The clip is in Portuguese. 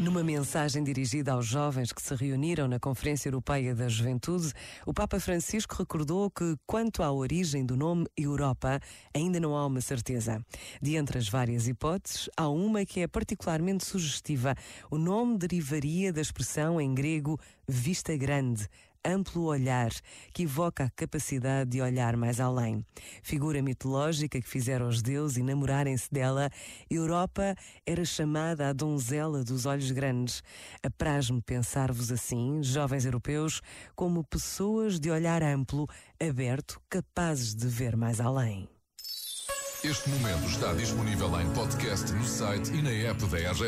Numa mensagem dirigida aos jovens que se reuniram na Conferência Europeia da Juventude, o Papa Francisco recordou que, quanto à origem do nome Europa, ainda não há uma certeza. De entre as várias hipóteses, há uma que é particularmente sugestiva. O nome derivaria da expressão em grego vista grande, amplo olhar, que evoca a capacidade de olhar mais além. Figura mitológica que fizeram os deuses enamorarem-se dela, Europa era chamada a donzela dos olhos grandes. Apraz-me pensar-vos assim, jovens europeus, como pessoas de olhar amplo, aberto, capazes de ver mais além. Este momento está disponível em podcast no site e na app da RGF.